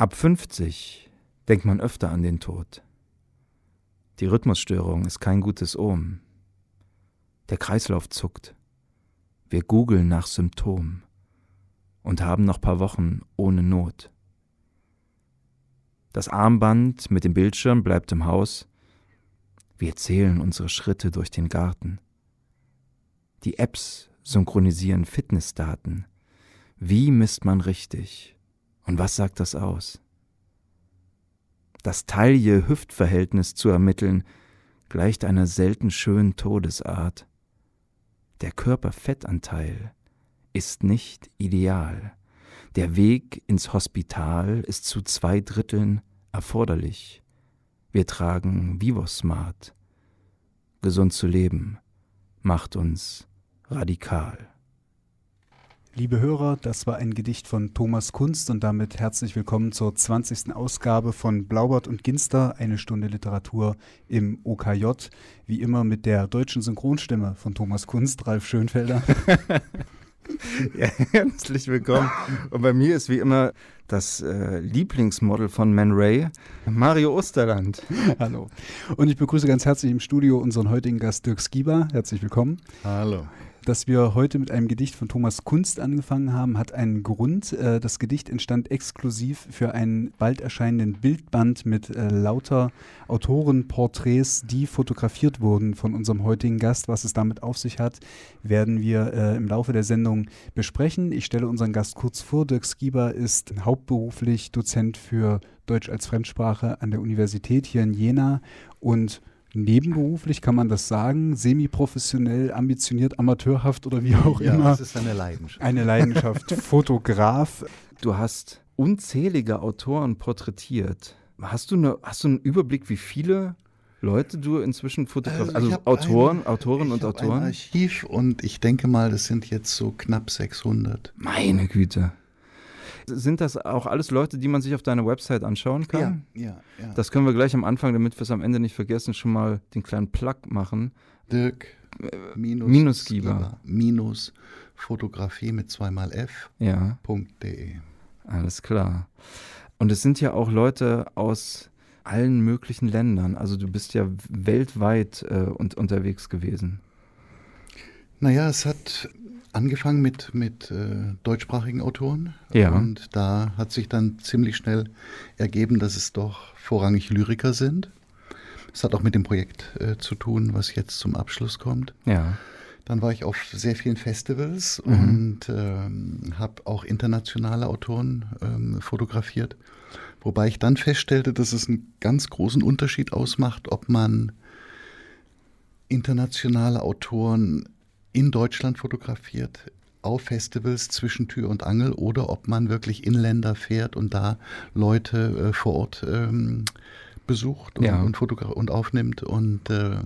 Ab 50 denkt man öfter an den Tod. Die Rhythmusstörung ist kein gutes Omen. Der Kreislauf zuckt. Wir googeln nach Symptomen und haben noch paar Wochen ohne Not. Das Armband mit dem Bildschirm bleibt im Haus. Wir zählen unsere Schritte durch den Garten. Die Apps synchronisieren Fitnessdaten. Wie misst man richtig? Und was sagt das aus? Das Taille-Hüft-Verhältnis zu ermitteln, gleicht einer selten schönen Todesart. Der Körperfettanteil ist nicht ideal. Der Weg ins Hospital ist zu zwei Dritteln erforderlich. Wir tragen Vivosmart. Gesund zu leben macht uns radikal. Liebe Hörer, das war ein Gedicht von Thomas Kunst und damit herzlich willkommen zur 20. Ausgabe von Blaubart und Ginster, eine Stunde Literatur im OKJ. Wie immer mit der deutschen Synchronstimme von Thomas Kunst, Ralf Schönfelder. ja, herzlich willkommen. Und bei mir ist wie immer das äh, Lieblingsmodel von Man Ray, Mario Osterland. Hallo. Und ich begrüße ganz herzlich im Studio unseren heutigen Gast Dirk Skieber. Herzlich willkommen. Hallo. Dass wir heute mit einem Gedicht von Thomas Kunst angefangen haben, hat einen Grund. Äh, das Gedicht entstand exklusiv für einen bald erscheinenden Bildband mit äh, lauter Autorenporträts, die fotografiert wurden von unserem heutigen Gast. Was es damit auf sich hat, werden wir äh, im Laufe der Sendung besprechen. Ich stelle unseren Gast kurz vor. Dirk Skieber ist hauptberuflich Dozent für Deutsch als Fremdsprache an der Universität hier in Jena und nebenberuflich, kann man das sagen? Semi-professionell, ambitioniert, amateurhaft oder wie auch ja, immer? Das ist eine Leidenschaft. Eine Leidenschaft. Fotograf. Du hast unzählige Autoren porträtiert. Hast du, eine, hast du einen Überblick, wie viele Leute du inzwischen fotografierst? Also, also Autoren, ein, Autoren und Autoren? Ein Archiv und ich denke mal, das sind jetzt so knapp 600. Meine Güte. Sind das auch alles Leute, die man sich auf deiner Website anschauen kann? Ja, ja, ja. Das können wir gleich am Anfang, damit wir es am Ende nicht vergessen, schon mal den kleinen Plug machen. Dirk minus, minus Giba. minus Fotografie mit zweimal F. Ja. .de. Alles klar. Und es sind ja auch Leute aus allen möglichen Ländern. Also du bist ja weltweit äh, und, unterwegs gewesen. Naja, es hat angefangen mit, mit äh, deutschsprachigen Autoren. Ja. Und da hat sich dann ziemlich schnell ergeben, dass es doch vorrangig Lyriker sind. Es hat auch mit dem Projekt äh, zu tun, was jetzt zum Abschluss kommt. Ja. Dann war ich auf sehr vielen Festivals mhm. und ähm, habe auch internationale Autoren ähm, fotografiert. Wobei ich dann feststellte, dass es einen ganz großen Unterschied ausmacht, ob man internationale Autoren in Deutschland fotografiert, auf Festivals zwischen Tür und Angel oder ob man wirklich in Länder fährt und da Leute äh, vor Ort ähm, besucht und, ja. und, und aufnimmt. Und äh,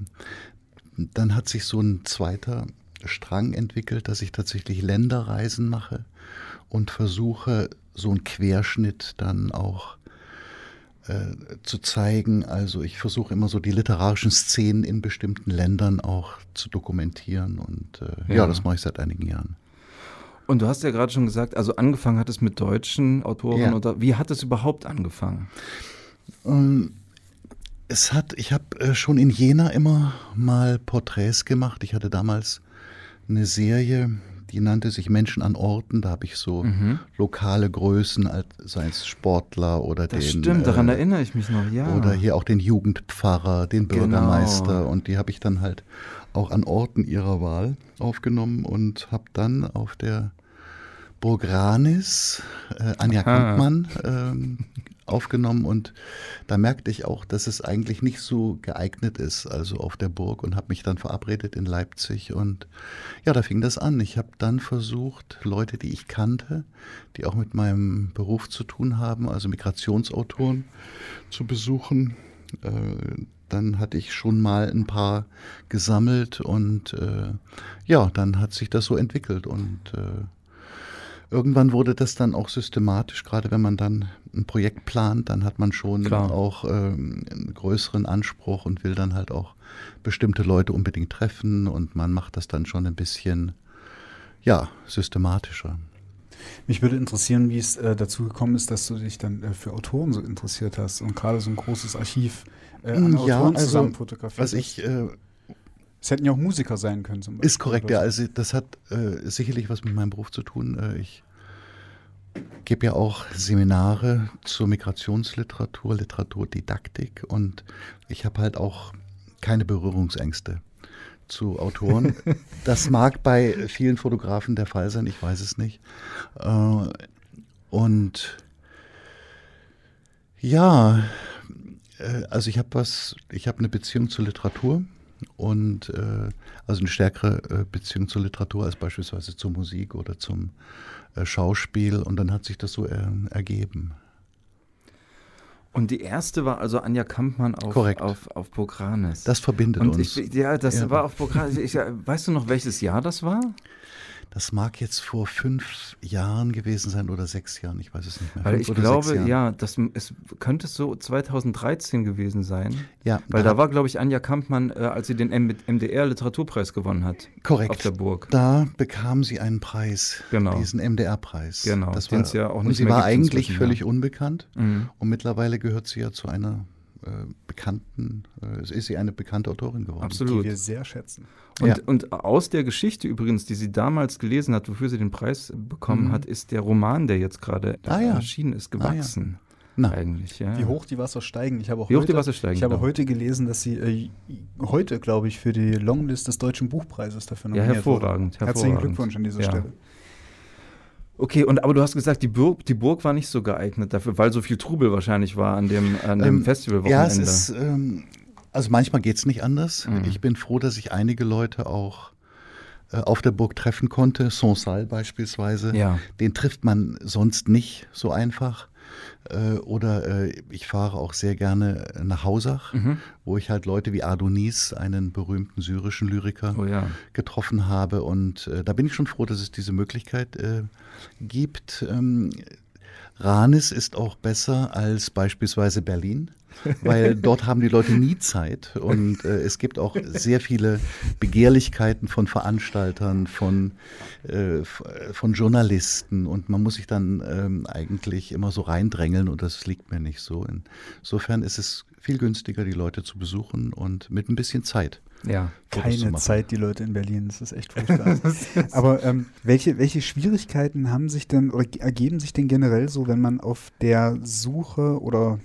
dann hat sich so ein zweiter Strang entwickelt, dass ich tatsächlich Länderreisen mache und versuche, so einen Querschnitt dann auch äh, zu zeigen. Also ich versuche immer so die literarischen Szenen in bestimmten Ländern auch zu dokumentieren und äh, ja. ja, das mache ich seit einigen Jahren. Und du hast ja gerade schon gesagt, also angefangen hat es mit deutschen Autoren ja. oder wie hat es überhaupt angefangen? Ähm, es hat, ich habe äh, schon in Jena immer mal Porträts gemacht. Ich hatte damals eine Serie, die nannte sich Menschen an Orten. Da habe ich so mhm. lokale Größen, sei es Sportler oder das den. Stimmt, daran äh, erinnere ich mich noch, ja. Oder hier auch den Jugendpfarrer, den genau. Bürgermeister. Genau. Und die habe ich dann halt auch an Orten ihrer Wahl aufgenommen und habe dann auf der Burg Ranis äh, Anja Kampmann ähm, aufgenommen und da merkte ich auch, dass es eigentlich nicht so geeignet ist, also auf der Burg und habe mich dann verabredet in Leipzig und ja, da fing das an. Ich habe dann versucht, Leute, die ich kannte, die auch mit meinem Beruf zu tun haben, also Migrationsautoren, zu besuchen. Äh, dann hatte ich schon mal ein paar gesammelt und äh, ja, dann hat sich das so entwickelt und äh, irgendwann wurde das dann auch systematisch, gerade wenn man dann ein Projekt plant, dann hat man schon Klar. auch ähm, einen größeren Anspruch und will dann halt auch bestimmte Leute unbedingt treffen und man macht das dann schon ein bisschen, ja, systematischer. Mich würde interessieren, wie es äh, dazu gekommen ist, dass du dich dann äh, für Autoren so interessiert hast und gerade so ein großes Archiv äh, an Mm, ja, Autoren also, zusammen fotografiert Was ich äh, Es hätten ja auch Musiker sein können zum Beispiel. Ist korrekt, ja. so. Also das hat äh, sicherlich was mit meinem Beruf zu tun. Äh, ich gebe ja auch Seminare zur Migrationsliteratur, Literaturdidaktik und ich habe halt auch keine Berührungsängste zu Autoren. das mag bei vielen Fotografen der Fall sein, ich weiß es nicht. Äh, und ja, äh, also ich habe was, ich habe eine Beziehung zur Literatur und äh, also eine stärkere äh, Beziehung zur Literatur als beispielsweise zur Musik oder zum äh, Schauspiel und dann hat sich das so äh, ergeben. Und die erste war also Anja Kampmann auf, Korrekt. auf, auf Bogranes. Das verbindet und uns. ich, ja, das Ja. war auf Bogranes. Ich, ja, weißt du noch, welches Jahr das war? Das mag jetzt vor fünf Jahren gewesen sein oder sechs Jahren, ich weiß es nicht mehr. Weil Fünf ich glaube, ja, das es könnte so 2013 gewesen sein. ja Weil da war, glaube ich, Anja Kampmann, äh, als sie den M MDR Literaturpreis gewonnen hat. korrekt. Auf der Burg. Da bekam sie einen Preis, Genau. diesen MDR-Preis. Genau, das war, ja auch und nicht sie mehr war eigentlich völlig ja. unbekannt Mhm. und mittlerweile gehört sie ja zu einer äh, bekannten, äh, ist sie eine bekannte Autorin geworden. Absolut. Die wir sehr schätzen. Und, Ja. und aus der Geschichte übrigens, die sie damals gelesen hat, wofür sie den Preis bekommen Mhm. hat, ist der Roman, der jetzt gerade Ah, ja. erschienen ist, Ah, ja. gewachsen. Na. Eigentlich, ja. Wie hoch die Wasser steigen. Ich habe auch Wie hoch heute, die Wasser steigen, Ich habe genau. heute gelesen, dass sie äh, heute, glaube ich, für die Longlist des Deutschen Buchpreises dafür Ja, nominiert hervorragend, wurde. Herzlichen hervorragend. Glückwunsch an dieser Ja. Stelle. Okay, und aber du hast gesagt, die Burg, die Burg war nicht so geeignet dafür, weil so viel Trubel wahrscheinlich war an dem, an dem Ähm, Festivalwochenende. Ja, es ist, ähm, also manchmal geht es nicht anders. Mhm. Ich bin froh, dass ich einige Leute auch äh, auf der Burg treffen konnte. Sonsal beispielsweise. Ja. Den trifft man sonst nicht so einfach. Äh, oder äh, ich fahre auch sehr gerne nach Hausach, Mhm. wo ich halt Leute wie Adonis, einen berühmten syrischen Lyriker, Oh ja. getroffen habe. Und da bin ich schon froh, dass es diese Möglichkeit gibt. Ähm, Ranis ist auch besser als beispielsweise Berlin, weil dort haben die Leute nie Zeit und äh, es gibt auch sehr viele Begehrlichkeiten von Veranstaltern, von, äh, von Journalisten und man muss sich dann ähm, eigentlich immer so reindrängeln und das liegt mir nicht so. Insofern ist es viel günstiger, die Leute zu besuchen und mit ein bisschen Zeit. Ja. Keine. Zeit, die Leute in Berlin. Das ist echt furchtbar. Aber ähm, welche, welche Schwierigkeiten haben sich denn oder ge- ergeben sich denn generell so, wenn man auf der Suche oder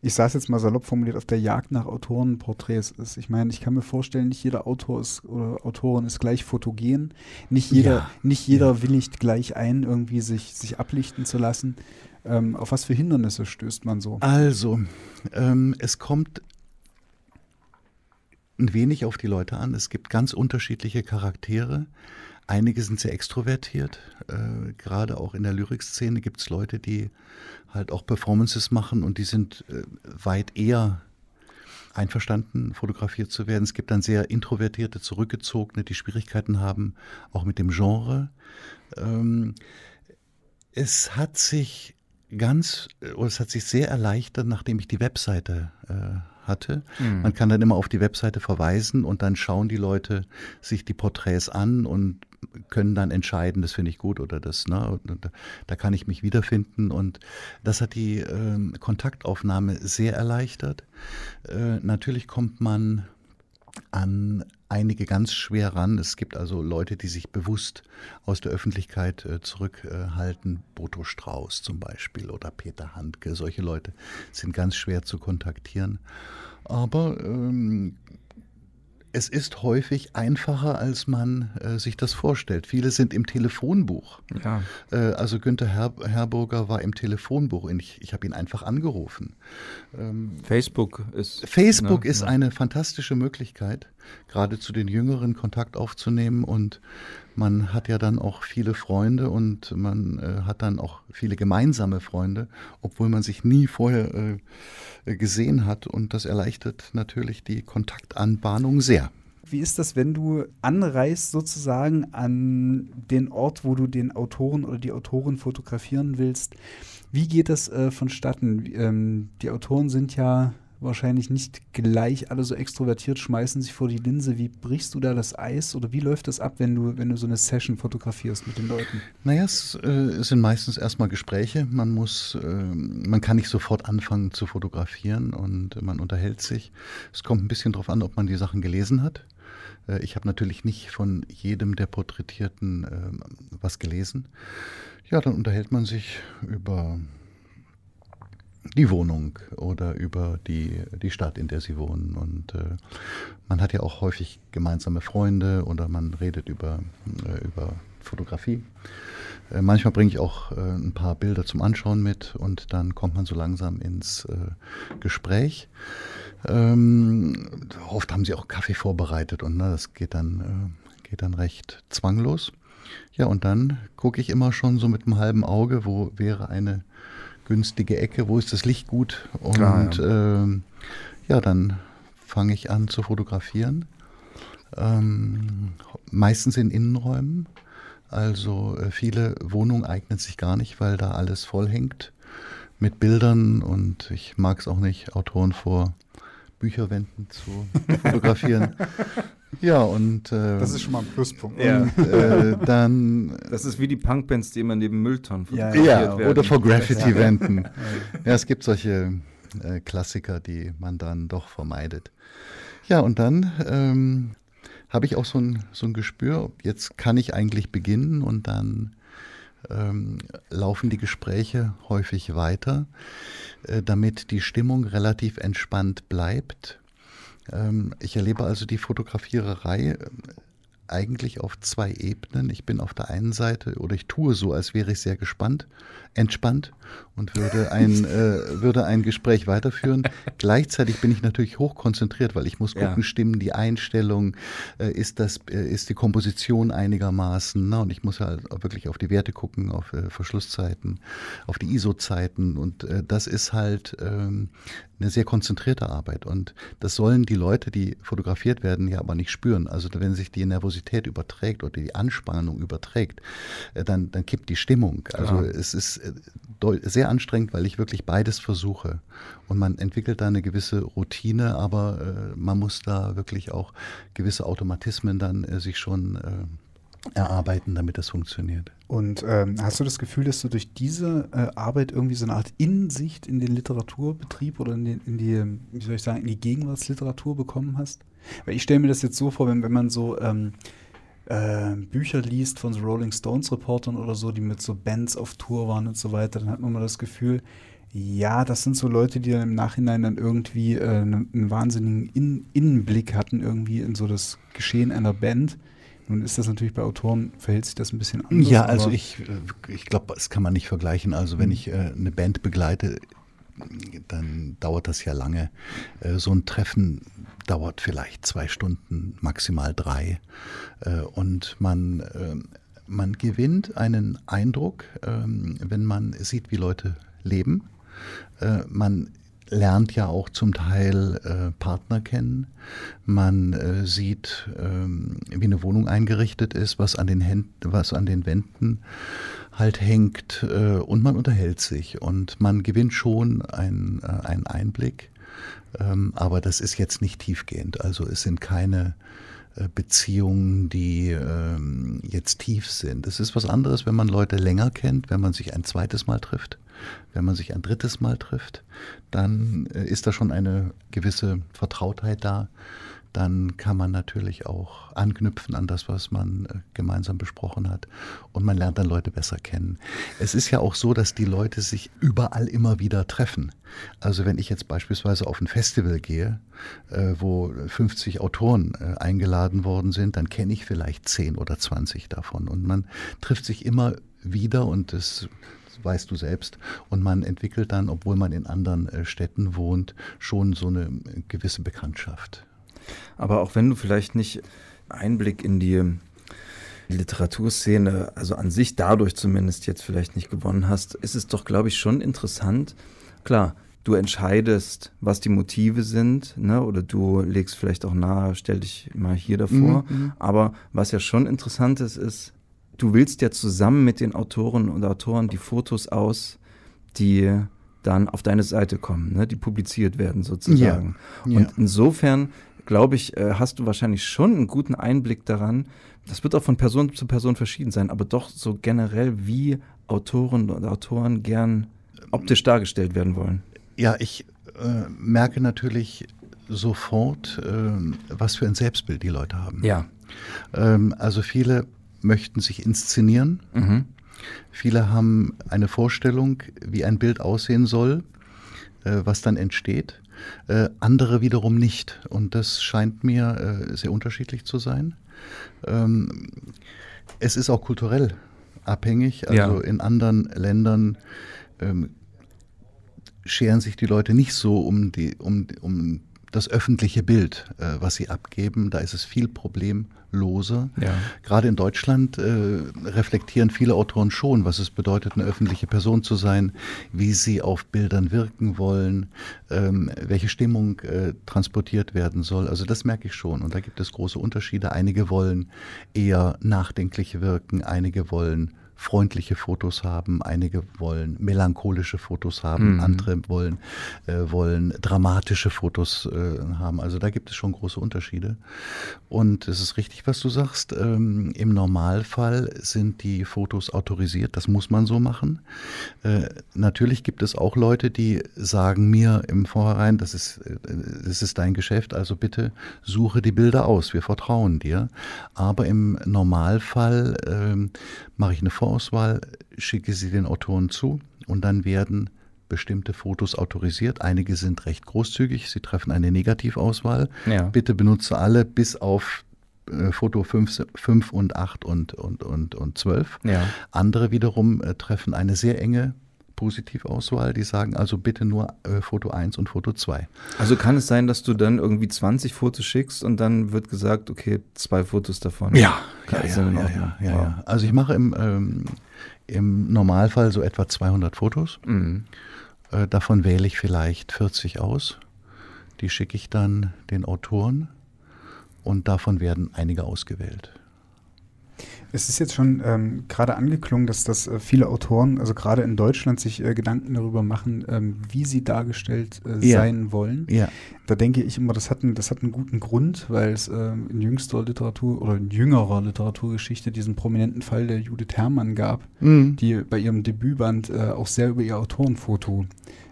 ich es jetzt mal salopp formuliert, auf der Jagd nach Autorenporträts ist. Ich meine, ich kann mir vorstellen, nicht jeder Autor ist oder Autorin ist gleich fotogen. Nicht jeder, Ja. nicht jeder willigt gleich ein, irgendwie sich, sich ablichten zu lassen. Ähm, auf was für Hindernisse stößt man so? Also, ähm, es kommt ein wenig auf die Leute an. Es gibt ganz unterschiedliche Charaktere. Einige sind sehr extrovertiert. Äh, Gerade auch in der Lyrikszene gibt es Leute, die halt auch Performances machen und die sind äh, weit eher einverstanden, fotografiert zu werden. Es gibt dann sehr introvertierte, zurückgezogene, die Schwierigkeiten haben, auch mit dem Genre. Ähm, es hat sich ganz, oder es hat sich sehr erleichtert, nachdem ich die Webseite äh, hatte. Mhm. Man kann dann immer auf die Webseite verweisen und dann schauen die Leute sich die Porträts an und können dann entscheiden, das finde ich gut oder das, ne? Da kann ich mich wiederfinden und das hat die ähm, Kontaktaufnahme sehr erleichtert. Äh, natürlich kommt man an einige ganz schwer ran. Es gibt also Leute, die sich bewusst aus der Öffentlichkeit äh, zurückhalten. Boto Strauß zum Beispiel oder Peter Handke. Solche Leute sind ganz schwer zu kontaktieren. Aber ähm, es ist häufig einfacher, als man äh, sich das vorstellt. Viele sind im Telefonbuch. Ja. Äh, also Günther Her Herburger war im Telefonbuch und ich, ich habe ihn einfach angerufen. Ähm, Facebook ist. Facebook ne, ist ja. eine fantastische Möglichkeit, gerade zu den Jüngeren Kontakt aufzunehmen und man hat ja dann auch viele Freunde und man äh, hat dann auch viele gemeinsame Freunde, obwohl man sich nie vorher äh, äh, gesehen hat und das erleichtert natürlich die Kontaktanbahnung sehr. Wie ist das, wenn du anreist sozusagen an den Ort, wo du den Autoren oder die Autorin fotografieren willst? Wie geht das äh, vonstatten? Ähm, die Autoren sind ja wahrscheinlich nicht gleich alle so extrovertiert schmeißen sich vor die Linse. Wie brichst du da das Eis oder wie läuft das ab, wenn du, wenn du so eine Session fotografierst mit den Leuten? Naja, es, äh, sind meistens erstmal Gespräche. Man muss, äh, man kann nicht sofort anfangen zu fotografieren und man unterhält sich. Es kommt ein bisschen darauf an, ob man die Sachen gelesen hat. Äh, ich habe natürlich nicht von jedem der Porträtierten äh, was gelesen. Ja, dann unterhält man sich über die Wohnung oder über die, die Stadt, in der sie wohnen. Und äh, man hat ja auch häufig gemeinsame Freunde oder man redet über, äh, über Fotografie. Äh, manchmal bringe ich auch äh, ein paar Bilder zum Anschauen mit und dann kommt man so langsam ins äh, Gespräch. Ähm, oft haben sie auch Kaffee vorbereitet und ne, das geht dann, äh, geht dann recht zwanglos. Ja, und dann gucke ich immer schon so mit einem halben Auge, wo wäre eine günstige Ecke, wo ist das Licht gut? Und Klar, ja. Äh, ja, dann fange ich an zu fotografieren. Ähm, meistens in Innenräumen. Also äh, viele Wohnungen eignen sich gar nicht, weil da alles voll hängt mit Bildern und ich mag es auch nicht, Autoren vor Bücherwänden zu fotografieren. Ja, und. Äh, das ist schon mal ein Pluspunkt. Ja. Und, äh, dann. Das ist wie die Punkbands, die immer neben Mülltonnen fotografiert ja, ja, werden. Oder vor Graffiti-Wänden. ja, es gibt solche äh, Klassiker, die man dann doch vermeidet. Ja, und dann ähm, habe ich auch so ein, so ein Gespür, jetzt kann ich eigentlich beginnen und dann ähm, laufen die Gespräche häufig weiter, äh, damit die Stimmung relativ entspannt bleibt ich erlebe also die Fotografiererei äh, eigentlich auf zwei Ebenen. Ich bin auf der einen Seite oder ich tue so, als wäre ich sehr gespannt, entspannt und würde ein, äh, würde ein Gespräch weiterführen. Gleichzeitig bin ich natürlich hochkonzentriert, weil ich muss gucken, ja. stimmen die Einstellungen, äh, ist, das, äh, ist die Komposition einigermaßen. Na, und ich muss halt wirklich auf die Werte gucken, auf äh, Verschlusszeiten, auf die ISO-Zeiten. Und äh, das ist halt ähm, eine sehr konzentrierte Arbeit. Und das sollen die Leute, die fotografiert werden, ja aber nicht spüren. Also wenn sich die Nervosität überträgt oder die Anspannung überträgt, äh, dann, dann kippt die Stimmung. Also ja. es ist sehr anstrengend, weil ich wirklich beides versuche. Und man entwickelt da eine gewisse Routine, aber äh, man muss da wirklich auch gewisse Automatismen dann äh, sich schon äh, erarbeiten, damit das funktioniert. Und ähm, hast du das Gefühl, dass du durch diese äh, Arbeit irgendwie so eine Art Insicht in den Literaturbetrieb oder in, den, in die, wie soll ich sagen, in die Gegenwartsliteratur bekommen hast? Weil ich stelle mir das jetzt so vor, wenn, wenn man so ähm, äh, Bücher liest von so Rolling Stones Reportern oder so, die mit so Bands auf Tour waren und so weiter, dann hat man mal das Gefühl, ja, das sind so Leute, die dann im Nachhinein dann irgendwie äh, einen, einen wahnsinnigen In Innenblick hatten, irgendwie in so das Geschehen einer Band. Nun ist das natürlich bei Autoren, verhält sich das ein bisschen anders. Ja, also ich, äh, ich glaube, das kann man nicht vergleichen. Also wenn mhm. ich äh, eine Band begleite, dann dauert das ja lange. Äh, so ein Treffen dauert vielleicht zwei Stunden, maximal drei. Äh, und man, äh, man gewinnt einen Eindruck, ähm, wenn man sieht, wie Leute leben. Man lernt ja auch zum Teil äh, Partner kennen. Man äh, sieht, ähm, wie eine Wohnung eingerichtet ist, was an den Händen, was an den Wänden halt hängt äh, und man unterhält sich und man gewinnt schon ein, äh, einen Einblick. Ähm, aber das ist jetzt nicht tiefgehend. Also es sind keine äh, Beziehungen, die ähm, jetzt tief sind. Es ist was anderes, wenn man Leute länger kennt, wenn man sich ein zweites Mal trifft. Wenn man sich ein drittes Mal trifft, dann äh, ist da schon eine gewisse Vertrautheit da. Dann kann man natürlich auch anknüpfen an das, was man äh, gemeinsam besprochen hat. Und man lernt dann Leute besser kennen. Es ist ja auch so, dass die Leute sich überall immer wieder treffen. Also wenn ich jetzt beispielsweise auf ein Festival gehe, äh, wo 50 Autoren eingeladen worden sind, dann kenne ich vielleicht 10 oder 20 davon. Und man trifft sich immer wieder und es weißt du selbst. Und man entwickelt dann, obwohl man in anderen äh, Städten wohnt, schon so eine äh, gewisse Bekanntschaft. Aber auch wenn du vielleicht nicht Einblick in die Literaturszene, also an sich dadurch zumindest jetzt vielleicht nicht gewonnen hast, ist es doch, glaube ich, schon interessant. Klar, du entscheidest, was die Motive sind, ne? oder du legst vielleicht auch nahe, stell dich mal hier davor. Mhm. mhm. Aber was ja schon interessant ist, ist, du willst ja zusammen mit den Autoren und Autoren die Fotos aus, die dann auf deine Seite kommen, ne, die publiziert werden sozusagen. Ja. Und Ja. insofern, glaube ich, äh, hast du wahrscheinlich schon einen guten Einblick daran. Das wird auch von Person zu Person verschieden sein, aber doch so generell, wie Autoren und Autoren gern optisch dargestellt werden wollen. Ja, ich äh, merke natürlich sofort, ähm, was für ein Selbstbild die Leute haben. Ja. Ähm, also viele möchten sich inszenieren. Mhm. Viele haben eine Vorstellung, wie ein Bild aussehen soll, äh, was dann entsteht. Äh, andere wiederum nicht. Und das scheint mir äh, sehr unterschiedlich zu sein. Ähm, es ist auch kulturell abhängig. Also Ja. in anderen Ländern ähm, scheren sich die Leute nicht so um, die, um, um das öffentliche Bild, äh, was sie abgeben. Da ist es viel problemloser. Ja. Gerade in Deutschland äh, reflektieren viele Autoren schon, was es bedeutet, eine öffentliche Person zu sein, wie sie auf Bildern wirken wollen, ähm, welche Stimmung äh, transportiert werden soll. Also das merke ich schon. Und da gibt es große Unterschiede. Einige wollen eher nachdenklich wirken, einige wollen freundliche Fotos haben, einige wollen melancholische Fotos haben, Mhm. andere wollen, äh, wollen dramatische Fotos äh, haben. Also da gibt es schon große Unterschiede. Und es ist richtig, was du sagst. Ähm, Im Normalfall sind die Fotos autorisiert. Das muss man so machen. Äh, natürlich gibt es auch Leute, die sagen mir im Vorhinein, das ist, äh, das ist dein Geschäft, also bitte suche die Bilder aus. Wir vertrauen dir. Aber im Normalfall ähm, mache ich eine Vorauswahl, schicke sie den Autoren zu und dann werden bestimmte Fotos autorisiert. Einige sind recht großzügig, sie treffen eine Negativauswahl. Ja. Bitte benutze alle bis auf äh, Foto 5, 5 und 8 und, und, und, und 12. Ja. Andere wiederum äh, treffen eine sehr enge Positivauswahl, die sagen also bitte nur äh, Foto 1 und Foto 2. Also kann es sein, dass du dann irgendwie 20 Fotos schickst und dann wird gesagt, okay, zwei Fotos davon. Ja, ja, ja, ja, ja, Wow. ja. Also ich mache im, ähm, im Normalfall so etwa 200 Fotos. Mhm. Äh, davon wähle ich vielleicht 40 aus. Die schicke ich dann den Autoren und davon werden einige ausgewählt. Es ist jetzt schon ähm, gerade angeklungen, dass das äh, viele Autoren, also gerade in Deutschland, sich äh, Gedanken darüber machen, ähm, wie sie dargestellt äh, Ja. sein wollen. Ja, Da denke ich immer, das hat einen, das hat einen guten Grund, weil es ähm, in jüngster Literatur oder in jüngerer Literaturgeschichte diesen prominenten Fall der Judith Herrmann gab, Mhm. die bei ihrem Debütband äh, auch sehr über ihr Autorenfoto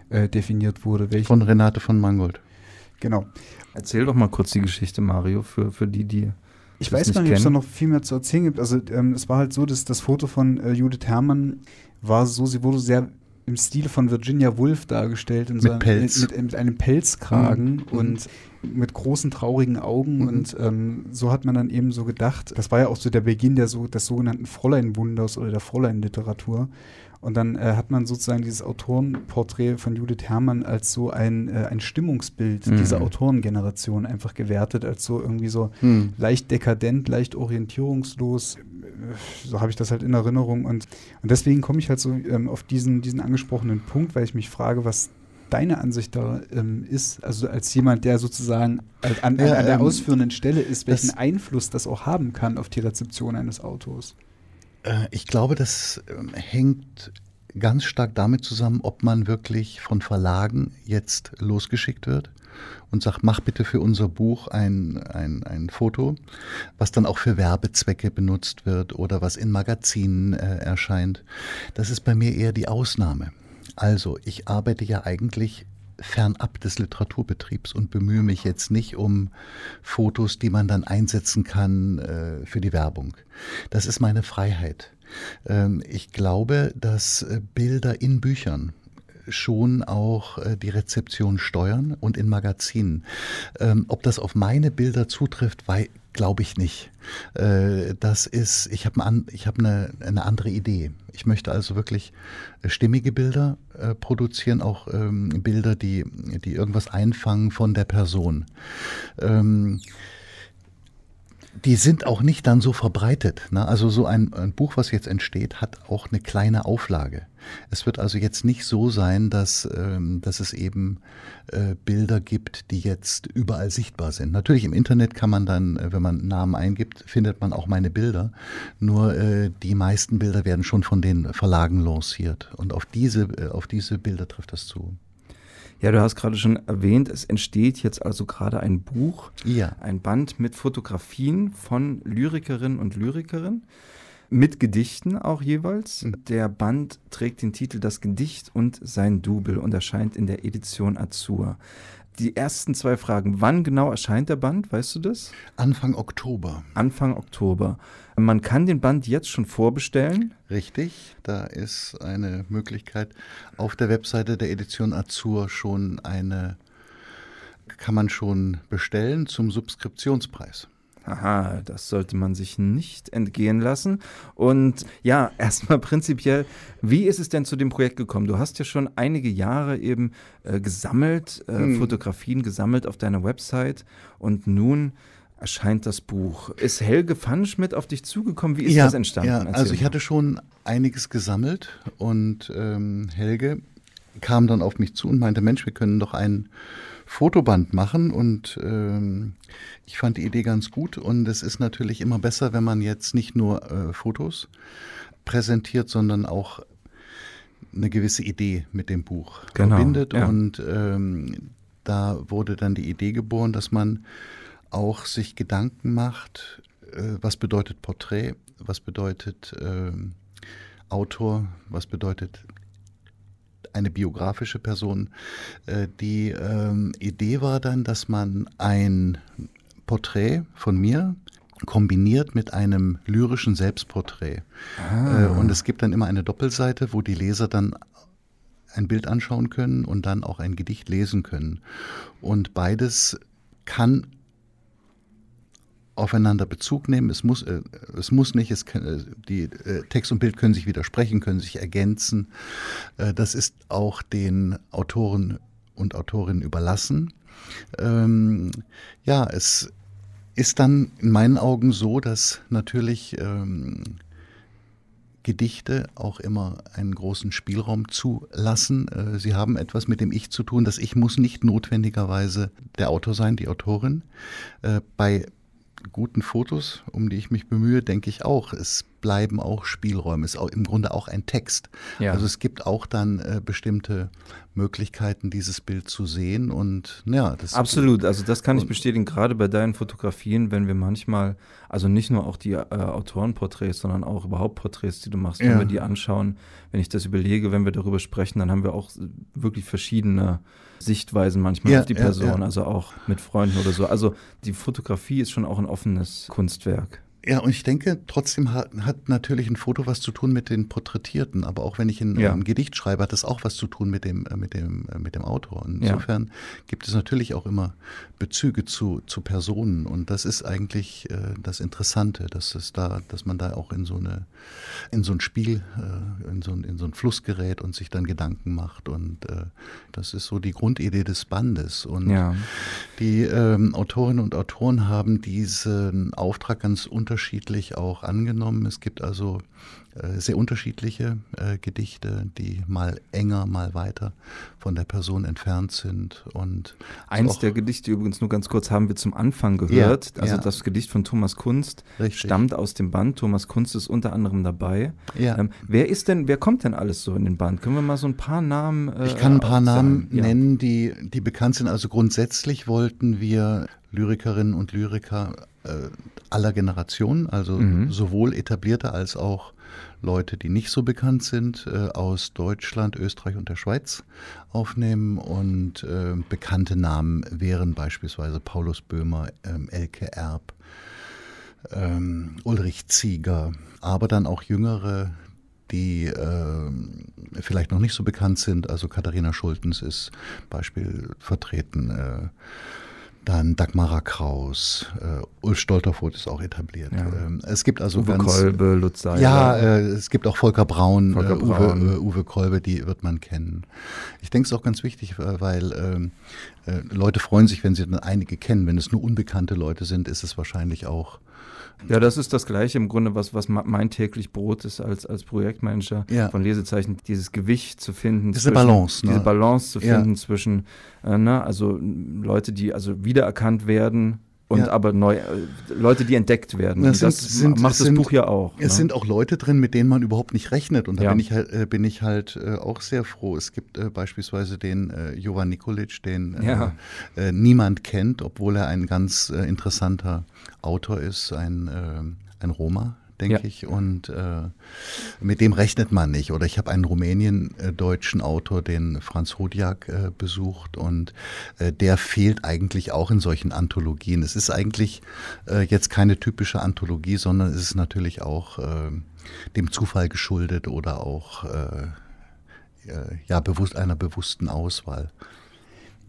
äh, definiert wurde. Von Renate von Mangold. genau. Erzähl doch mal kurz die Geschichte, Mario, für, für die, die. Ich weiß nicht gar nicht, ob es da noch viel mehr zu erzählen gibt. Also ähm, es war halt so, dass das Foto von äh, Judith Herrmann war so, sie wurde sehr im Stil von Virginia Woolf dargestellt. Mit so, Pelz. Mit, mit einem Pelzkragen Mhm. und mit großen traurigen Augen. Mhm. Und ähm, so hat man dann eben so gedacht, das war ja auch so der Beginn der so, des sogenannten Fräulein-Wunders oder der Fräulein-Literatur. Und dann äh, hat man sozusagen dieses Autorenporträt von Judith Herrmann als so ein, äh, ein Stimmungsbild Mhm. dieser Autorengeneration einfach gewertet, als so irgendwie so Hm. leicht dekadent, leicht orientierungslos. Äh, So habe ich das halt in Erinnerung. Und, und deswegen komme ich halt so ähm, auf diesen, diesen angesprochenen Punkt, weil ich mich frage, was deine Ansicht da ähm, ist. Also als jemand, der sozusagen an, an, an der ähm, ausführenden Stelle ist, welchen das- Einfluss das auch haben kann auf die Rezeption eines Autors. Äh, Ich glaube, das ähm, hängt ganz stark damit zusammen, ob man wirklich von Verlagen jetzt losgeschickt wird und sagt, mach bitte für unser Buch ein, ein, ein Foto, was dann auch für Werbezwecke benutzt wird oder was in Magazinen äh, erscheint. Das ist bei mir eher die Ausnahme. Also, ich arbeite ja eigentlich fernab des Literaturbetriebs und bemühe mich jetzt nicht um Fotos, die man dann einsetzen kann äh, für die Werbung. Das ist meine Freiheit. Ähm, ich glaube, dass äh, Bilder in Büchern schon auch äh, die Rezeption steuern und in Magazinen. Ähm, ob das auf meine Bilder zutrifft, glaube ich nicht. Äh, das ist, ich habe ich hab eine, eine andere Idee. Ich möchte also wirklich äh, stimmige Bilder äh, produzieren, auch ähm, Bilder, die, die irgendwas einfangen von der Person. Die sind auch nicht dann so verbreitet. Ne? Also so ein, ein, Buch, was jetzt entsteht, hat auch eine kleine Auflage. Es wird also jetzt nicht so sein, dass, ähm, dass es eben äh, Bilder gibt, die jetzt überall sichtbar sind. Natürlich im Internet kann man dann, äh, wenn man Namen eingibt, findet man auch meine Bilder. Nur äh, die meisten Bilder werden schon von den Verlagen lanciert. Und auf diese, äh, auf diese Bilder trifft das zu. Ja, du hast gerade schon erwähnt, es entsteht jetzt also gerade ein Buch, ja. ein Band mit Fotografien von Lyrikerinnen und Lyrikerinnen, mit Gedichten auch jeweils. Mhm. Der Band trägt den Titel Das Gedicht und sein Double und erscheint in der Edition Azur. Die ersten zwei Fragen. Wann genau erscheint der Band? Weißt du das? Anfang Oktober. Anfang Oktober. Man kann den Band jetzt schon vorbestellen. Richtig, da ist eine Möglichkeit auf der Webseite der Edition Azur schon eine, kann man schon bestellen zum Subskriptionspreis. Aha, das sollte man sich nicht entgehen lassen. Und ja, erstmal prinzipiell, wie ist es denn zu dem Projekt gekommen? Du hast ja schon einige Jahre eben äh, gesammelt, äh, hm. Fotografien gesammelt auf deiner Website und nun erscheint das Buch. Ist Helge Pfannschmidt auf dich zugekommen? Wie ist ja, das entstanden? Ja, also ich hatte schon einiges gesammelt und ähm, Helge kam dann auf mich zu und meinte, Mensch, wir können doch ein Fotoband machen und ähm, ich fand die Idee ganz gut und es ist natürlich immer besser, wenn man jetzt nicht nur äh, Fotos präsentiert, sondern auch eine gewisse Idee mit dem Buch genau, verbindet ja. und ähm, da wurde dann die Idee geboren, dass man auch sich Gedanken macht, äh, was bedeutet Porträt, was bedeutet äh, Autor, was bedeutet eine biografische Person. Äh, die ähm, Idee war dann, dass man ein Porträt von mir kombiniert mit einem lyrischen Selbstporträt. Ah. Äh, und es gibt dann immer eine Doppelseite, wo die Leser dann ein Bild anschauen können und dann auch ein Gedicht lesen können. Und beides kann aufeinander Bezug nehmen. Es muss, äh, es muss nicht, es kann, äh, die äh, Text und Bild können sich widersprechen, können sich ergänzen. Äh, das ist auch den Autoren und Autorinnen überlassen. Ähm, ja, es ist dann in meinen Augen so, dass natürlich ähm, Gedichte auch immer einen großen Spielraum zulassen. Äh, sie haben etwas mit dem Ich zu tun. Das Ich muss nicht notwendigerweise der Autor sein, die Autorin. Äh, bei guten Fotos, um die ich mich bemühe, denke ich auch, es bleiben auch Spielräume. Ist auch im Grunde auch ein Text. Ja. Also es gibt auch dann äh, bestimmte Möglichkeiten, dieses Bild zu sehen. Und ja, das absolut. Also das kann ich bestätigen. Gerade bei deinen Fotografien, wenn wir manchmal, also nicht nur auch die äh, Autorenporträts, sondern auch überhaupt Porträts, die du machst, wenn wir die anschauen, wenn ich das überlege, wenn wir darüber sprechen, dann haben wir auch wirklich verschiedene Sichtweisen manchmal ja, auf die Person, ja, ja. also auch mit Freunden oder so. Also die Fotografie ist schon auch ein offenes Kunstwerk. Ja, und ich denke, trotzdem hat, hat, natürlich ein Foto was zu tun mit den Porträtierten. Aber auch wenn ich ein, ja. ein Gedicht schreibe, hat das auch was zu tun mit dem, äh, mit dem, äh, mit dem Autor. Und insofern ja. gibt es natürlich auch immer Bezüge zu, zu Personen. Und das ist eigentlich äh, das Interessante, dass es da, dass man da auch in so eine, in so ein Spiel, äh, in so ein, in so ein Fluss gerät und sich dann Gedanken macht. Und äh, das ist so die Grundidee des Bandes. Und ja. die ähm, Autorinnen und Autoren haben diesen Auftrag ganz unterschiedlich unterschiedlich auch angenommen. Es gibt also äh, sehr unterschiedliche äh, Gedichte, die mal enger, mal weiter von der Person entfernt sind. Und Eins der Gedichte übrigens nur ganz kurz haben wir zum Anfang gehört. Ja, also ja. das Gedicht von Thomas Kunst Richtig. stammt aus dem Band. Thomas Kunst ist unter anderem dabei. Ja. Ähm, wer ist denn, wer kommt denn alles so in den Band? Können wir mal so ein paar Namen äh, Ich kann ein paar Namen nennen, die, die bekannt sind. Also grundsätzlich wollten wir Lyrikerinnen und Lyriker aller Generationen, also mhm. sowohl etablierte als auch Leute, die nicht so bekannt sind, äh, aus Deutschland, Österreich und der Schweiz aufnehmen. Und äh, bekannte Namen wären beispielsweise Paulus Böhmer, ähm, Elke Erb, ähm, Ulrich Zieger, aber dann auch jüngere, die äh, vielleicht noch nicht so bekannt sind. Also Katharina Schultens ist Beispiel vertreten. Äh, dann Dagmara Kraus, äh, Ulf Stolterfoth ist auch etabliert. Ja. Ähm, es gibt also Uwe ganz, Kolbe, Lutz Seiler. Ja, äh, es gibt auch Volker Braun, Volker äh, Braun. Uwe, äh, Uwe, Kolbe, die wird man kennen. Ich denke, es ist auch ganz wichtig, äh, weil ähm, äh, Leute freuen sich, wenn sie dann einige kennen. Wenn es nur unbekannte Leute sind, ist es wahrscheinlich auch Ja, das ist das Gleiche im Grunde, was, was mein täglich Brot ist als, als Projektmanager ja. von Lesezeichen, dieses Gewicht zu finden. Diese zwischen, Balance. Ne? Diese Balance zu finden ja. zwischen, äh, ne, also Leute, die also wiedererkannt werden, und ja. aber neu, äh, Leute, die entdeckt werden. Das, sind, das sind, macht das sind, Buch ja auch. Es ne? sind auch Leute drin, mit denen man überhaupt nicht rechnet. Und da ja. bin ich halt, äh, bin ich halt äh, auch sehr froh. Es gibt äh, beispielsweise den äh, Jovan Nikolic, den äh, ja. niemand kennt, obwohl er ein ganz interessanter Autor ist, ein, ein Roma denke ja. ich. Und äh, mit dem rechnet man nicht. Oder ich habe einen rumänien-deutschen Autor, den Franz Hodiak, äh, besucht und äh, der fehlt eigentlich auch in solchen Anthologien. Es ist eigentlich äh, jetzt keine typische Anthologie, sondern es ist natürlich auch äh, dem Zufall geschuldet oder auch äh, ja, bewusst einer bewussten Auswahl.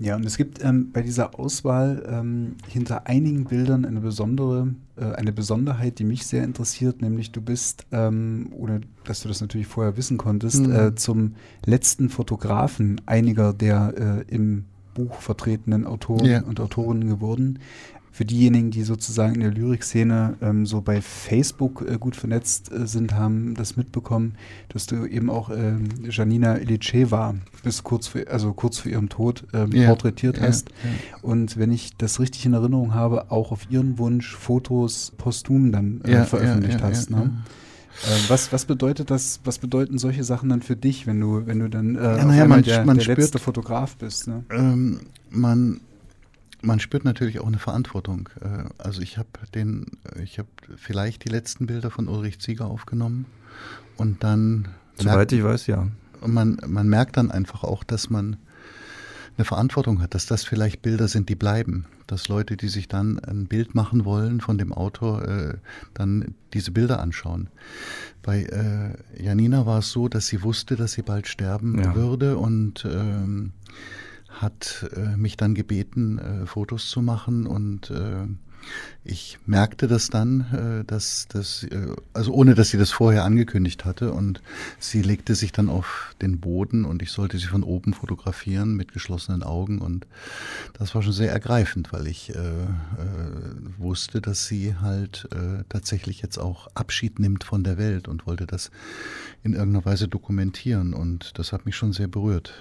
Ja, und es gibt ähm, bei dieser Auswahl ähm, hinter einigen Bildern eine besondere, äh, eine Besonderheit, die mich sehr interessiert, nämlich du bist, ähm, ohne dass du das natürlich vorher wissen konntest, mhm. äh, zum letzten Fotografen einiger der äh, im Buch vertretenen Autoren ja. und Autorinnen geworden für diejenigen, die sozusagen in der Lyrikszene ähm, so bei Facebook äh, gut vernetzt äh, sind, haben das mitbekommen, dass du eben auch ähm, Janina Ilicheva bis kurz vor, also kurz vor ihrem Tod ähm, yeah. porträtiert yeah. hast. Yeah. Und wenn ich das richtig in Erinnerung habe, auch auf ihren Wunsch Fotos posthum dann äh, veröffentlicht hast. Ne? Äh, was, was bedeutet das, was bedeuten solche Sachen dann für dich, wenn du, wenn du dann äh, ja, naja, man, der, man der spürt, letzte Fotograf bist? Ne? Ähm, man man spürt natürlich auch eine Verantwortung. Äh, also ich habe den, ich habe vielleicht die letzten Bilder von Ulrich Zieger aufgenommen und dann. Soweit merkt, ich weiß, ja. Und man, man merkt dann einfach auch, dass man eine Verantwortung hat, dass das vielleicht Bilder sind, die bleiben. Dass Leute, die sich dann ein Bild machen wollen von dem Autor, äh, dann diese Bilder anschauen. Bei äh, Janina war es so, dass sie wusste, dass sie bald sterben ja. würde und ähm, hat äh, mich dann gebeten, äh, Fotos zu machen und äh, ich merkte das dann, äh, dass das, äh, also ohne dass sie das vorher angekündigt hatte und sie legte sich dann auf den Boden und ich sollte sie von oben fotografieren mit geschlossenen Augen und das war schon sehr ergreifend, weil ich äh, wusste, dass sie halt tatsächlich jetzt auch Abschied nimmt von der Welt und wollte das in irgendeiner Weise dokumentieren und das hat mich schon sehr berührt.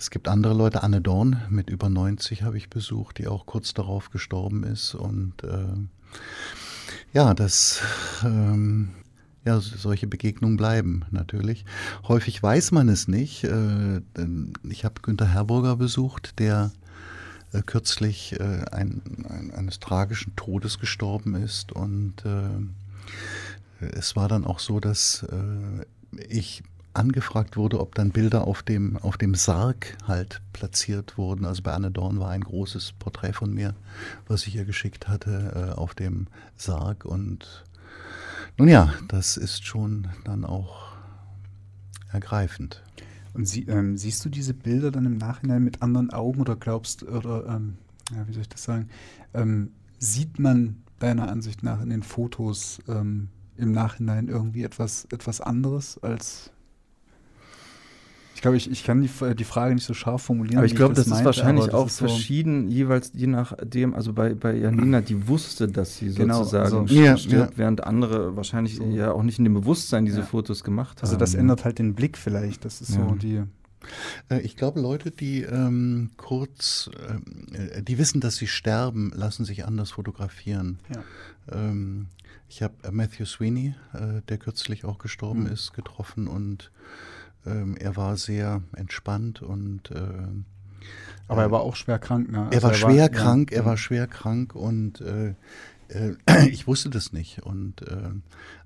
Es gibt andere Leute, Anne Dorn mit über 90 habe ich besucht, die auch kurz darauf gestorben ist. Und äh, ja, das, ähm, ja, solche Begegnungen bleiben natürlich. Häufig weiß man es nicht. Äh, ich habe Günter Herburger besucht, der äh, kürzlich äh, ein, ein, eines tragischen Todes gestorben ist. Und äh, es war dann auch so, dass äh, ich angefragt wurde, ob dann Bilder auf dem, auf dem Sarg halt platziert wurden. Also bei Anne Dorn war ein großes Porträt von mir, was ich ihr geschickt hatte, äh, auf dem Sarg. Und nun ja, das ist schon dann auch ergreifend. Und sie, ähm, siehst du diese Bilder dann im Nachhinein mit anderen Augen oder glaubst, oder ähm, ja, wie soll ich das sagen, ähm, sieht man deiner Ansicht nach in den Fotos ähm, im Nachhinein irgendwie etwas, etwas anderes als ich glaube, ich, ich kann die, die Frage nicht so scharf formulieren. Aber ich glaube, das, das ist wahrscheinlich auch ist verschieden, so jeweils je nachdem. Also bei, bei Janina, die wusste, dass sie genau, sozusagen so. ja, stirbt, ja. während andere wahrscheinlich so. ja auch nicht in dem Bewusstsein diese ja. Fotos gemacht also haben. Also das ändert halt den Blick vielleicht. Das ist so die. Äh, ich glaube, Leute, die ähm, kurz, äh, die wissen, dass sie sterben, lassen sich anders fotografieren. Ja. Ähm, ich habe äh, Matthew Sweeney, äh, der kürzlich auch gestorben mhm. ist, getroffen und ähm, er war sehr entspannt und äh, aber er war auch schwer krank, ne? Also er war er schwer war, krank, ja. er war schwer krank und äh, äh, ich wusste das nicht. Und äh,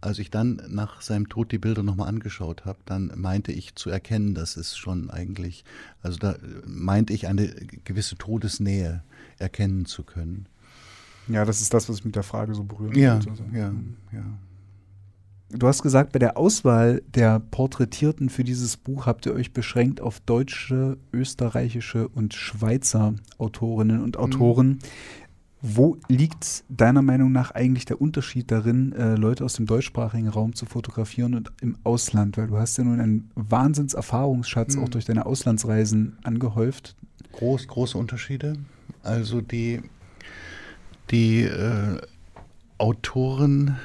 als ich dann nach seinem Tod die Bilder nochmal angeschaut habe, dann meinte ich zu erkennen, dass es schon eigentlich, also da meinte ich eine gewisse Todesnähe erkennen zu können. Ja, das ist das, was ich mit der Frage so berührt. Ja, also. ja, ja. Du hast gesagt, bei der Auswahl der Porträtierten für dieses Buch habt ihr euch beschränkt auf deutsche, österreichische und Schweizer Autorinnen und Autoren. Mhm. Wo liegt deiner Meinung nach eigentlich der Unterschied darin, äh, Leute aus dem deutschsprachigen Raum zu fotografieren und im Ausland? Weil du hast ja nun einen Wahnsinnserfahrungsschatz mhm. auch durch deine Auslandsreisen angehäuft. Groß, große Unterschiede. Also die, die äh, Autoren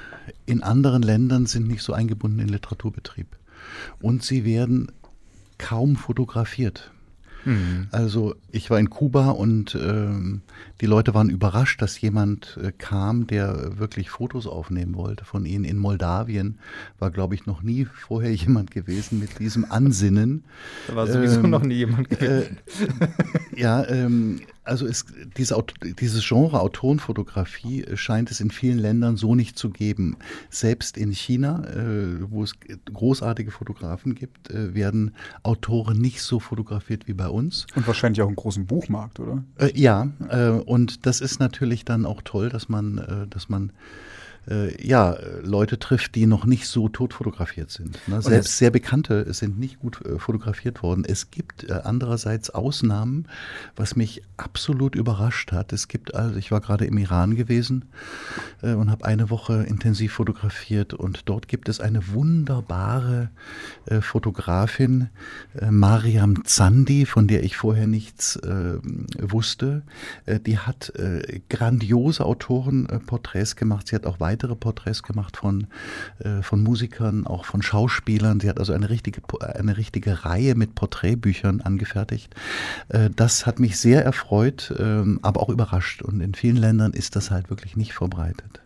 in anderen Ländern sind nicht so eingebunden in Literaturbetrieb. Und sie werden kaum fotografiert. Mhm. Also ich war in Kuba und ähm, die Leute waren überrascht, dass jemand äh, kam, der wirklich Fotos aufnehmen wollte von ihnen. In Moldawien war, glaube ich, noch nie vorher jemand gewesen mit diesem Ansinnen. Da war sowieso ähm, noch nie jemand gewesen. Äh, ja, ähm, also es, diese, dieses Genre Autorenfotografie äh, scheint es in vielen Ländern so nicht zu geben. Selbst in China, äh, wo es großartige Fotografen gibt, äh, werden Autoren nicht so fotografiert wie bei uns. Und wahrscheinlich auch einen großen Buchmarkt, oder? Äh, ja, äh, und das ist natürlich dann auch toll, dass man, äh, dass man äh, ja, Leute trifft, die noch nicht so tot fotografiert sind. Ne? Selbst sehr bekannte sind nicht gut äh, fotografiert worden. Es gibt äh, andererseits Ausnahmen, was mich absolut überrascht hat. Es gibt also, ich war gerade im Iran gewesen äh, und habe eine Woche intensiv fotografiert und dort gibt es eine wunderbare äh, Fotografin, äh, Mariam Zandi, von der ich vorher nichts wusste. die hat grandiose Autorenporträts gemacht. Sie hat auch weitere Porträts gemacht von, äh, von Musikern, auch von Schauspielern. Sie hat also eine richtige, eine richtige Reihe mit Porträtbüchern angefertigt. Äh, das hat mich sehr erfreut, äh, aber auch überrascht. Und in vielen Ländern ist das halt wirklich nicht verbreitet.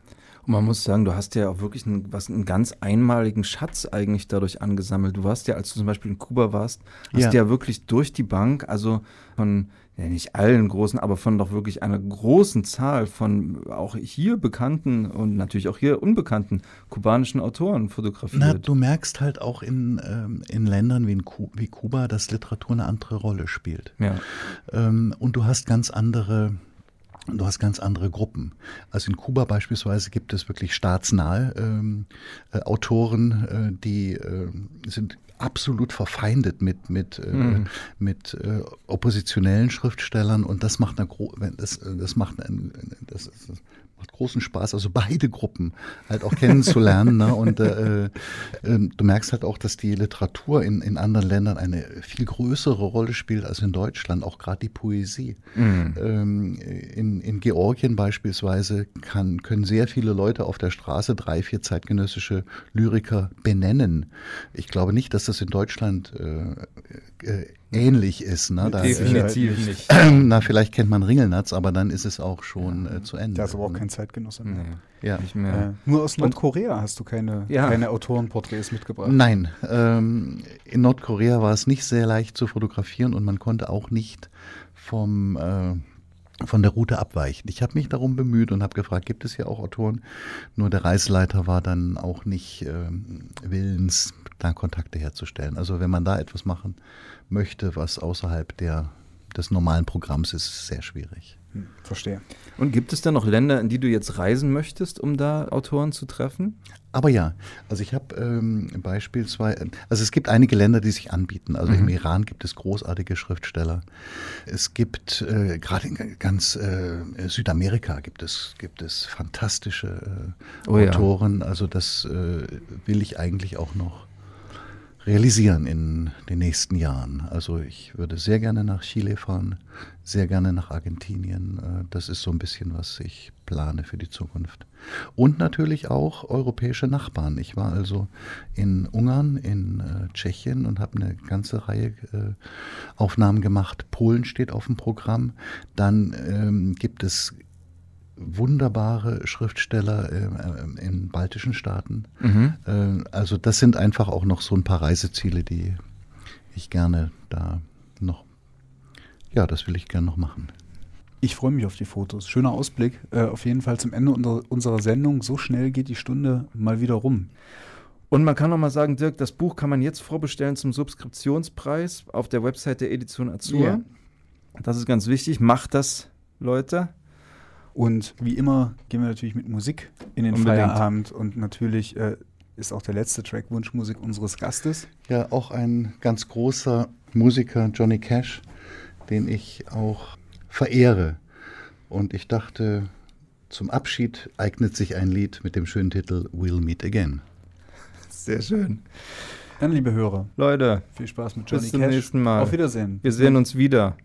Und man muss sagen, du hast ja auch wirklich einen, was, einen ganz einmaligen Schatz eigentlich dadurch angesammelt. Du warst ja, als du zum Beispiel in Kuba warst, hast ja, ja wirklich durch die Bank, also von ja nicht allen großen, aber von doch wirklich einer großen Zahl von auch hier bekannten und natürlich auch hier unbekannten kubanischen Autoren fotografiert. Na, du merkst halt auch in, ähm, in Ländern wie, in Ku wie Kuba, dass Literatur eine andere Rolle spielt. Ja. Ähm, und du hast ganz andere Du hast ganz andere Gruppen. Also in Kuba beispielsweise gibt es wirklich staatsnahe ähm, äh, Autoren, äh, die äh, sind absolut verfeindet mit, mit, äh, mhm. mit äh, oppositionellen Schriftstellern und das macht eine das, das macht ein, das, das macht großen Spaß, also beide Gruppen halt auch kennenzulernen. ne? Und äh, äh, du merkst halt auch, dass die Literatur in, in anderen Ländern eine viel größere Rolle spielt als in Deutschland, auch gerade die Poesie. Mhm. Ähm, in, in Georgien beispielsweise kann, können sehr viele Leute auf der Straße drei, vier zeitgenössische Lyriker benennen. Ich glaube nicht, dass das in Deutschland äh, äh, ähnlich ist. Ne? Da, Definitiv äh, nicht. na, vielleicht kennt man Ringelnatz, aber dann ist es auch schon äh, zu Ende. Da ist aber auch kein Zeitgenosse mehr. Nee, ja. Nicht mehr. Äh, nur aus Nordkorea hast du keine, ja. keine Autorenporträts mitgebracht. Nein, ähm, in Nordkorea war es nicht sehr leicht zu fotografieren und man konnte auch nicht vom äh, von der Route abweichen. Ich habe mich darum bemüht und habe gefragt, gibt es hier auch Autoren? Nur der Reiseleiter war dann auch nicht äh, willens, da Kontakte herzustellen. Also wenn man da etwas machen möchte, was außerhalb der, des normalen Programms ist, ist sehr schwierig. Hm, verstehe. Und gibt es da noch Länder, in die du jetzt reisen möchtest, um da Autoren zu treffen? Aber ja, also ich habe ähm, beispielsweise, also es gibt einige Länder, die sich anbieten. Also mhm. im Iran gibt es großartige Schriftsteller. Es gibt äh, gerade in ganz äh, Südamerika gibt es gibt es fantastische äh, oh, Autoren. Ja. Also das äh, will ich eigentlich auch noch realisieren in den nächsten Jahren. Also ich würde sehr gerne nach Chile fahren, sehr gerne nach Argentinien. Äh, das ist so ein bisschen, was ich plane für die Zukunft. Und natürlich auch europäische Nachbarn. Ich war also in Ungarn, in äh, Tschechien und habe eine ganze Reihe äh, Aufnahmen gemacht. Polen steht auf dem Programm. Dann ähm, gibt es wunderbare Schriftsteller äh, in baltischen Staaten. Mhm. Äh, also das sind einfach auch noch so ein paar Reiseziele, die ich gerne da noch, ja, das will ich gerne noch machen. Ich freue mich auf die Fotos. Schöner Ausblick. Äh, auf jeden Fall zum Ende unserer, unserer Sendung. So schnell geht die Stunde mal wieder rum. Und man kann noch mal sagen, Dirk, das Buch kann man jetzt vorbestellen zum Subskriptionspreis auf der Website der Edition Azur. Yeah. Das ist ganz wichtig. Macht das, Leute. Und wie immer gehen wir natürlich mit Musik in den Unbedingt. Feierabend und natürlich äh, ist auch der letzte Track Wunschmusik unseres Gastes. Ja, auch ein ganz großer Musiker, Johnny Cash, den ich auch verehre. Und ich dachte, zum Abschied eignet sich ein Lied mit dem schönen Titel We'll Meet Again. Sehr schön. Dann, liebe Hörer, Leute, viel Spaß mit Johnny Bis zum Cash. nächsten Mal. Auf Wiedersehen. Wir sehen uns wieder.